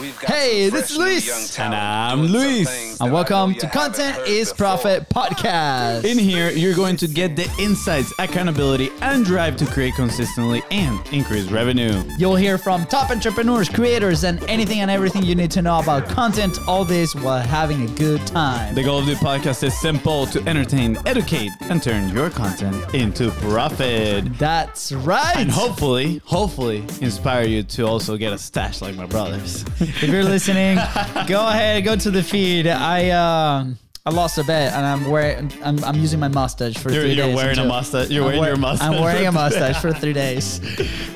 Hey, this is Luis. And I'm Luis. And welcome to Content is Profit Podcast. In here, you're going to get the insights, accountability, and drive to create consistently and increase revenue. You'll hear from top entrepreneurs, creators, and anything and everything you need to know about content. All this while having a good time. The goal of the podcast is simple to entertain, educate, and turn your content into profit. That's right. And hopefully, hopefully, inspire you to also get a stash like my brothers. if you're listening, go ahead, go to the feed. I uh, I lost a bet, and I'm wearing I'm, I'm using my mustache for You're, 3 you're days. wearing a until- mustache. You're I'm wearing wear- your mustache. I'm wearing a mustache for three days.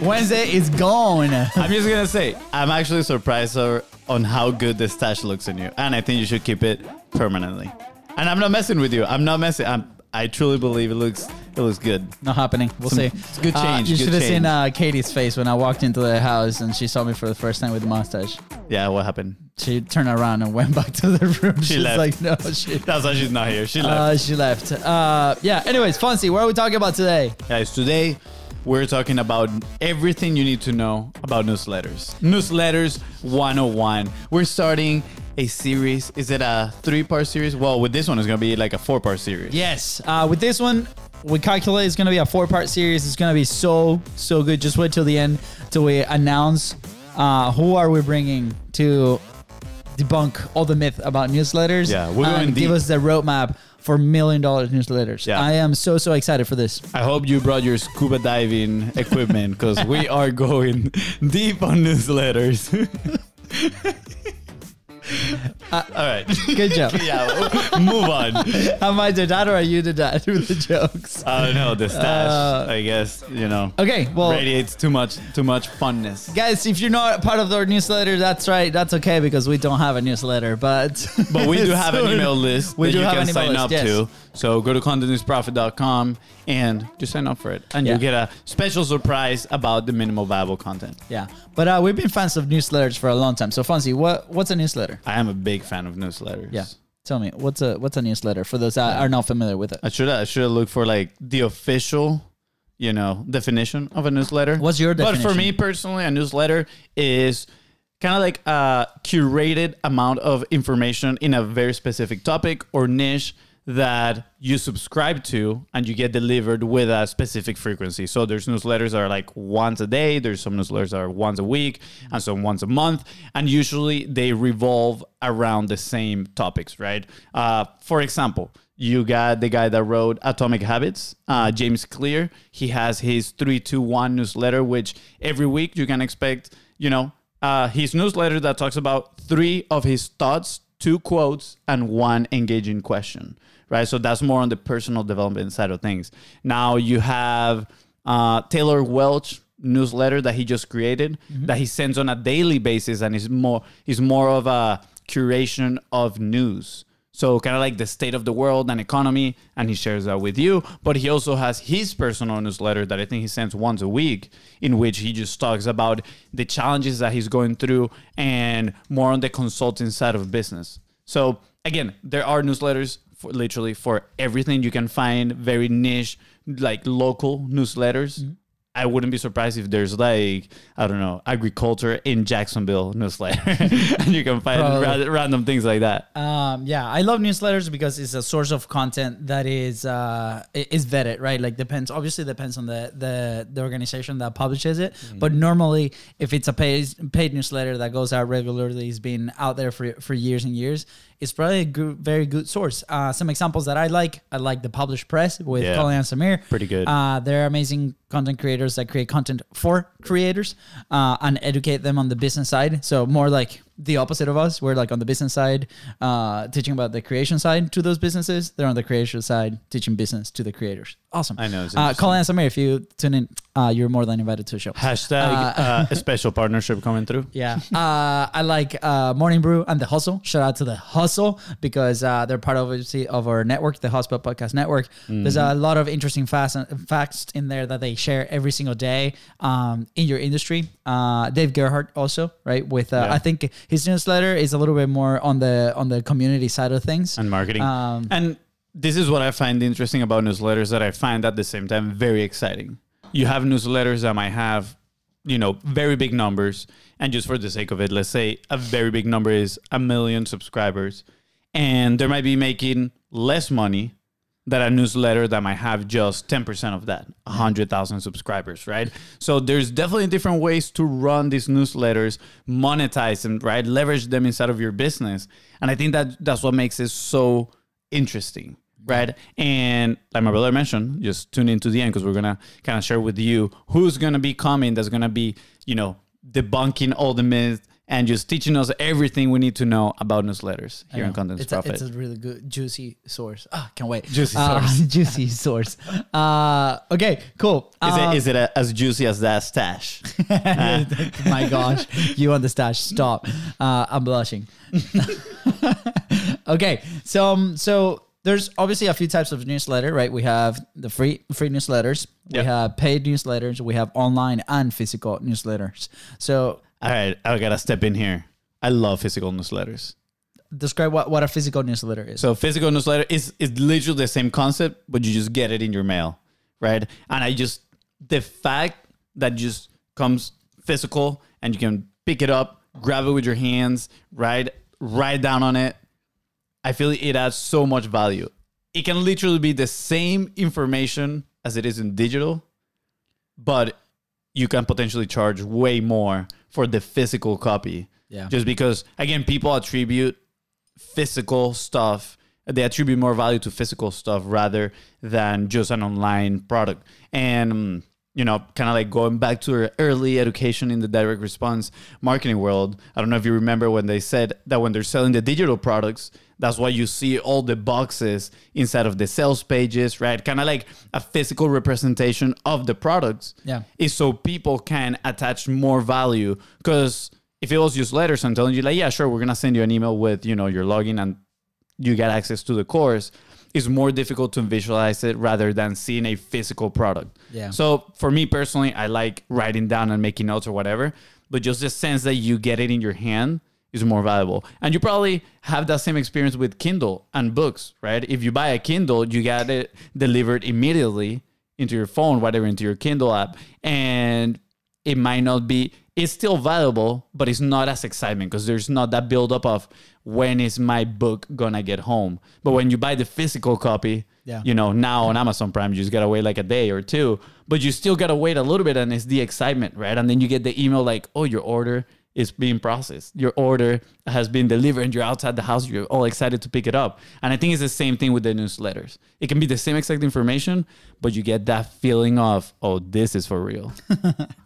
Wednesday is gone. I'm just gonna say, I'm actually surprised on how good the stash looks in you, and I think you should keep it permanently. And I'm not messing with you. I'm not messing. I'm. I truly believe it looks. It looks good. Not happening. We'll Some- see. it's a good Uh, change, you should have seen uh, Katie's face when I walked into the house and she saw me for the first time with the mustache. Yeah. What happened? She turned around and went back to the room. She She's left. like, no, she. That's why she's not here. She left. Uh, she left. Uh, yeah. Anyways, Fonzie, what are we talking about today? Guys, today we're talking about everything you need to know about newsletters. Newsletters 101. We're starting a series. Is it a three-part series? Well, with this one, it's gonna be like a four-part series. Yes. Uh, with this one, we calculate it's going to be a four part series. It's going to be so, so good. Just wait till the end till we announce uh, who are we bringing to debunk all the myth about newsletters. Yeah, we're going and give us the roadmap for million dollar newsletters. Yeah. I am so, so excited for this. I hope you brought your scuba diving equipment because we are going deep on newsletters. All right. Good job. yeah, move on. Am I the dad or are you the dad with the jokes? I don't know. The stash, Uh, I guess, you know, Okay, well, radiates too much, too much funness. guys, if you're not part of our newsletter, that's right. That's okay because we don't have a newsletter, but But we do have an soon email list we that do you have can an email sign list, up yes. to. So go to contentisprofit.com and just sign up for it. And Yeah. you'll get a special surprise about the minimal viable content. Yeah, but uh, we've been fans of newsletters for a long time. So, Fonzie, what what's a newsletter? I am a big fan of newsletters. Yeah, tell me what's a what's a newsletter for those that are not familiar with it. I should I should have looked for like the official, you know, definition of a newsletter. What's your But for me personally, a newsletter is kind of like a curated amount of information in a very specific topic or niche that you subscribe to and you get delivered with a specific frequency. So there's newsletters that are like once a day, there's some newsletters that are once a week, and some once a month, and usually they revolve around the same topics, right? Uh, for example, you got the guy that wrote Atomic Habits, uh, James Clear. He has his 321 newsletter, which every week you can expect, you know, uh, his newsletter that talks about three of his thoughts, two quotes, and one engaging question, right? So that's more on the personal development side of things. Now you have uh, Taylor Welch newsletter that he just created that he sends on a daily basis and is more is more of a curation of news. So kind of like the state of the world and economy, and he shares that with you. But he also has his personal newsletter that I think he sends once a week, in which he just talks about the challenges that he's going through and more on the consulting side of business. So again, there are newsletters for literally for everything. You can find very niche, like local newsletters. I wouldn't be surprised if there's like I don't know agriculture in Jacksonville newsletter, and you can find ra- random things like that. Um, yeah, I love newsletters because it's a source of content that is uh, is vetted, right? Like depends, obviously depends on the the, the organization that publishes it. But normally, if it's a paid paid newsletter that goes out regularly, has been out there for for years and years, it's probably a good, very good source. Uh, some examples that I like, I like the Published Press with Yeah. Colin and Samir. Pretty good. Uh, they're amazing content creators that create content for creators uh, and educate them on the business side. So more like the opposite of us. We're like on the business side, uh, teaching about the creation side to those businesses. They're on the creation side, teaching business to the creators. Awesome. I know, Uh. Colin and Samir, if you tune in, uh, you're more than invited to the show. Hashtag uh, a special partnership coming through. Yeah. Uh, I like uh, Morning Brew and The Hustle. Shout out to The Hustle because uh, they're part obviously of our network, the HubSpot Podcast Network. There's a lot of interesting facts, facts in there that they share every single day um, in your industry. Uh, Dave Gerhardt also, right? With uh, Yeah. I think his newsletter is a little bit more on the on the community side of things. and marketing. Um, and this is what I find interesting about newsletters that I find at the same time very exciting. You have newsletters that might have you know, very big numbers. And just for the sake of it, let's say a very big number is a million subscribers. And they might be making less money than a newsletter that might have just 10% of that, 100,000 subscribers, right? So there's definitely different ways to run these newsletters, monetize them, right? Leverage them inside of your business. And I think that that's what makes it so interesting right? And like my brother mentioned, just tune into the end because we're gonna kind of share with you who's gonna be coming. That's gonna be, you know, debunking all the myths and just teaching us everything we need to know about newsletters here I on know. Content it's a, Profit. it's a really good juicy source. Ah, can't wait. Juicy Uh, source. juicy source. Uh, okay, cool. is Uh, it is it a, as juicy as that stash? my gosh, you on the stash. Stop. Uh, I'm blushing. okay, so um, so there's obviously a few types of newsletter, right? We have the free free newsletters, we Yep. have paid newsletters, we have online and physical newsletters. So all right, I gotta step in here. I love physical newsletters. describe what, what a physical newsletter is. So physical newsletter is is literally the same concept, but you just get it in your mail, right? And I just the fact that just comes physical and you can pick it up, grab it with your hands, right? Write down on it. I feel it adds so much value. It can literally be the same information as it is in digital, but you can potentially charge way more for the physical copy. Yeah. Just because again, people attribute physical stuff they attribute more value to physical stuff rather than just an online product and um, you know kind of like going back to early education in the direct response marketing world. I don't know if you remember when they said that when they're selling the digital products that's why you see all the boxes inside of the sales pages right? Kind of like a physical representation of the products Yeah. is so people can attach more value. Because if it was just letters and telling you like yeah sure we're gonna send you an email with you know your login and you get access to the course it's more difficult to visualize it rather than seeing a physical product. Yeah. so for me personally i like writing down and making notes or whatever but just the sense that you get it in your hand is more valuable. And you probably have that same experience with kindle and books right? If you buy a kindle you get it delivered immediately into your phone whatever into your kindle app and it might not be it's still valuable but it's not as exciting because there's not that buildup of when is my book gonna get home. But when you buy the physical copy Yeah. you know now on amazon prime you just gotta wait like a day or two but you still gotta wait a little bit and it's the excitement right? And then you get the email like oh your order is being processed. Your order has been delivered and you're outside the house. You're all excited to pick it up. And i think it's the same thing with the newsletters. It can be the same exact information but you get that feeling of oh this is for real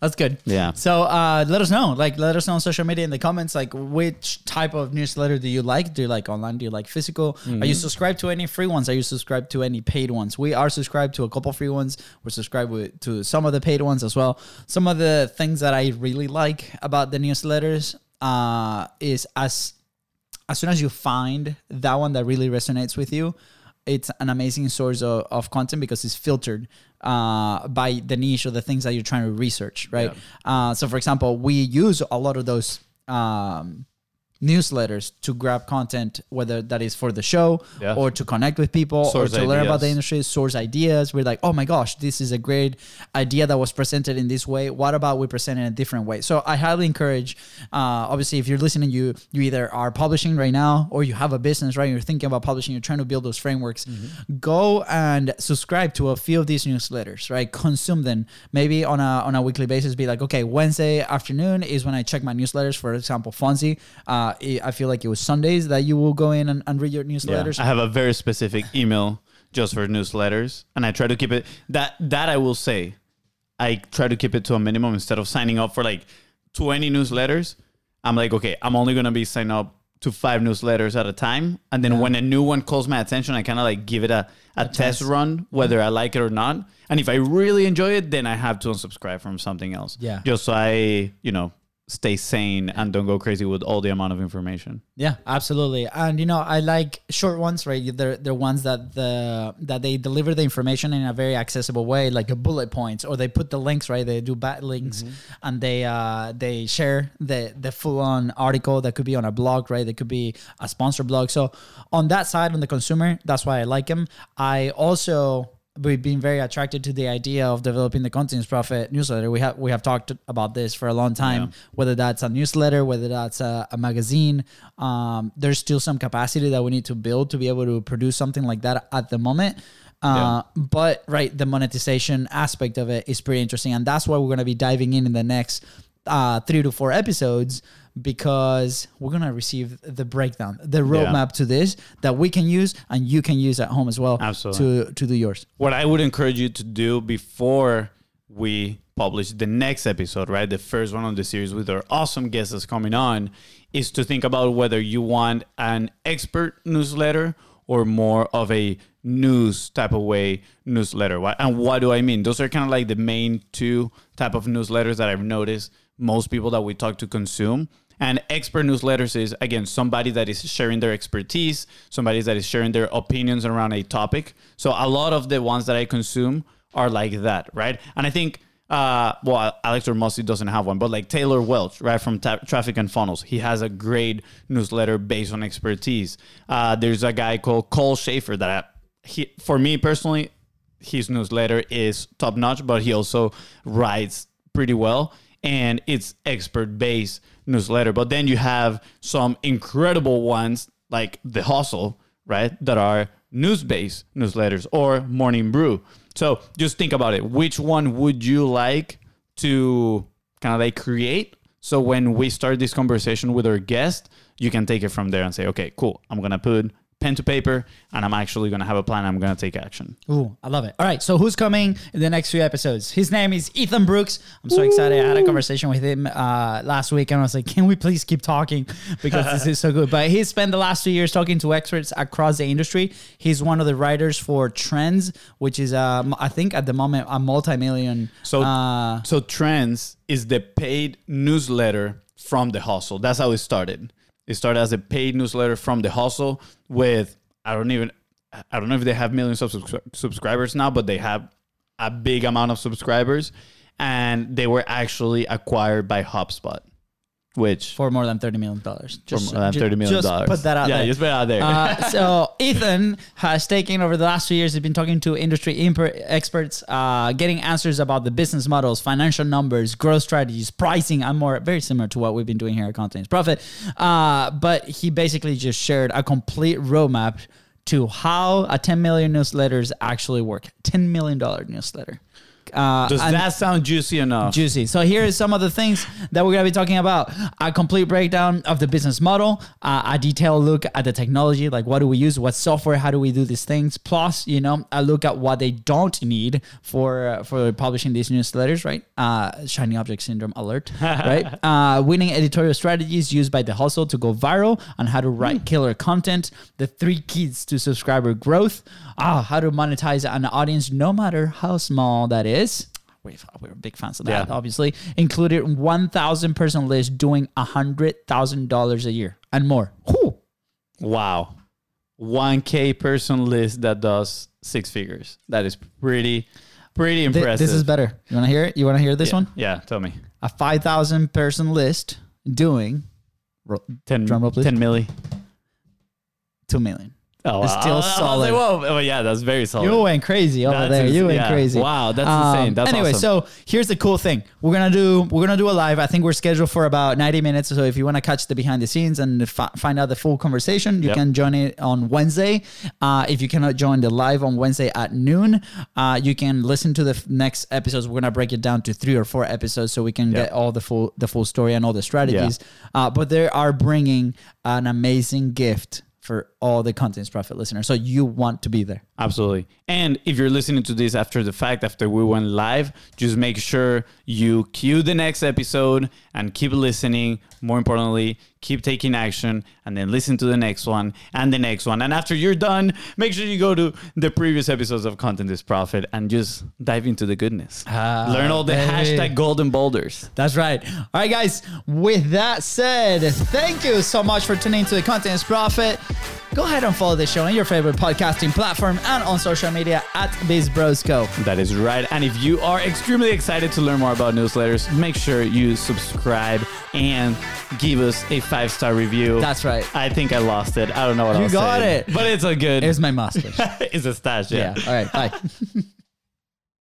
That's good. Yeah. So uh, let us know. Like, let us know on social media in the comments. Like, which type of newsletter do you like? Do you like online? Do you like physical? Mm-hmm. Are you subscribed to any free ones? Are you subscribed to any paid ones? We are subscribed to a couple free ones. We're subscribed with, to some of the paid ones as well. Some of the things that I really like about the newsletters uh, is as as soon as you find that one that really resonates with you, it's an amazing source of, of content because it's filtered uh, by the niche or the things that you're trying to research, right? Uh, so, for example, we use a lot of those um, newsletters to grab content, whether that is for the show Yeah. or to connect with people Source or to learn about the industry, source ideas. We're like, oh my gosh, this is a great idea that was presented in this way. What about we present it in a different way? So I highly encourage, uh, obviously, if you're listening, you you either are publishing right now or you have a business, right? You're thinking about publishing, you're trying to build those frameworks. Go and subscribe to a few of these newsletters, right? Consume them. Maybe on a on a weekly basis, be like, okay, Wednesday afternoon is when I check my newsletters. For example, Fonzie, uh, Uh, I I feel like it was Sundays that you will go in and, and read your newsletters. I have a very specific email just for newsletters, and I try to keep it that that I will say, I try to keep it to a minimum instead of signing up for like twenty newsletters. I'm like, okay, I'm only gonna be signing up to five newsletters at a time, and then when a new one calls my attention, I kind of like give it a, a, test, test. run, whether mm-hmm. I like it or not. And if I really enjoy it, then I have to unsubscribe from something else. Yeah. just so I, you know, stay sane and don't go crazy with all the amount of information. Yeah, absolutely. And you know, I like short ones, right? They're they're ones that the that they deliver the information in a very accessible way, like a bullet points, or they put the links, right? They do bad links, and they uh they share the the full on article that could be on a blog, right? That could be a sponsor blog. So on that side, on the consumer, that's why I like them. I also we've been very attracted to the idea of developing the Contents Profit newsletter. We have we have talked about this for a long time. Yeah. Whether that's a newsletter, whether that's a, a magazine, um, there's still some capacity that we need to build to be able to produce something like that at the moment. Uh, But right, the monetization aspect of it is pretty interesting, and that's why we're going to be diving in in the next uh, three to four episodes because we're going to receive the breakdown, the roadmap to this that we can use and you can use at home as well. Absolutely. To to do yours. what I would encourage you to do before we publish the next episode, right? The first one on the series with our awesome guests that's coming on, is to think about whether you want an expert newsletter or more of a news type of way newsletter. And what do I mean? Those are kind of like the main two type of newsletters that I've noticed most people that we talk to consume. And expert newsletters is again somebody that is sharing their expertise, somebody that is sharing their opinions around a topic. So a lot of the ones that I consume are like that, right? And I think, uh, well, Alex Hormozi doesn't have one, but like Taylor Welch, right, from Traffic and Funnels, he has a great newsletter based on expertise. Uh, there's a guy called Cole Schafer that I, he, for me personally, his newsletter is top notch, but he also writes pretty well and it's expert based newsletter. But then you have some incredible ones like The Hustle, right? That are news based newsletters or Morning Brew. So just think about it. Which one would you like to kind of like create? So when we start this conversation with our guest, you can take it from there and say, okay, cool. I'm going to put pen to paper and I'm actually going to have a plan. I'm going to take action. Ooh, I love it. All right, so who's coming in the next few episodes? His name is Ethan Brooks. I'm so excited. I had a conversation with him uh, last week, and I was like, "Can we please keep talking because this is so good?" But he spent the last two years talking to experts across the industry. He's one of the writers for Trends, which is, um, I think, at the moment, a multi-million. So, uh, so Trends is the paid newsletter from the hustle. That's how it started. It started as a paid newsletter from the hustle with I don't even I don't know if they have millions of subscri- subscribers now, but they have a big amount of subscribers, and they were actually acquired by HubSpot, which for more than thirty million dollars. for more than thirty million Just dollars. put that out yeah, there. just put it out there. Uh, so Ethan has taken over the last few years. He's been talking to industry imper- experts, uh, getting answers about the business models, financial numbers, growth strategies, pricing, and more. Very similar to what we've been doing here at Contents Profit. Uh, but he basically just shared a complete roadmap to how a 10 million newsletters actually work. 10 million dollar newsletter. Uh, Does that sound juicy enough? juicy. So here is some of the things that we're gonna be talking about: a complete breakdown of the business model, uh, a detailed look at the technology, like what do we use, what software, how do we do these things. Plus, you know, a look at what they don't need for uh, for publishing these newsletters. Right? Uh, shiny object syndrome alert. right? Uh, winning editorial strategies used by the hustle to go viral, and how to write killer content. The three keys to subscriber growth. Ah, how to monetize an audience, no matter how small that is we've, we're big fans of that, Yeah. obviously. Included 1,000 person list doing $100,000 a year and more. Whew. Wow. 1K person list that does six figures. That is pretty, pretty Th- impressive. this is better. You want to hear it? You want to hear this yeah. one? Yeah, tell me. A 5,000 person list doing ro- 10, Drum roll, please. 10 milli. 2 million. Oh, It's still was like, solid. whoa. Oh, yeah, that's very solid. You went crazy over That's there. ins- You went yeah. crazy. Um, Wow, that's insane. That's anyway, awesome. so here's the cool thing. We're gonna do we're gonna do a live. I think we're scheduled for about 90 minutes. So if you want to catch the behind the scenes and fi- find out the full conversation, you Yep. can join it on Wednesday. Uh, if you cannot join the live on Wednesday at noon, uh, you can listen to the f- next episodes. We're gonna break it down to three or four episodes so we can Yep. get all the full the full story and all the strategies. Uh, but they are bringing an amazing gift for all the contents profit listeners. So you want to be there. Absolutely. And if you're listening to this after the fact, after we went live, just make sure you cue the next episode and keep listening. More importantly, keep taking action and then listen to the next one and the next one. And after you're done, make sure you go to the previous episodes of Content is Profit and just dive into the goodness. Ah, Learn all the baby. hashtag golden boulders. That's right. All right, guys. With that said, thank you so much for tuning into the Content is Profit. Go ahead and follow the show on your favorite podcasting platform and on social media at BizBrosco. That is right. And if you are extremely excited to learn more about newsletters, make sure you subscribe and give us a five star review. That's right. I think I lost it. I don't know what I You got saying. it. But it's a good. Here's my mustache. it's a stash. yeah. yeah. All right. Bye.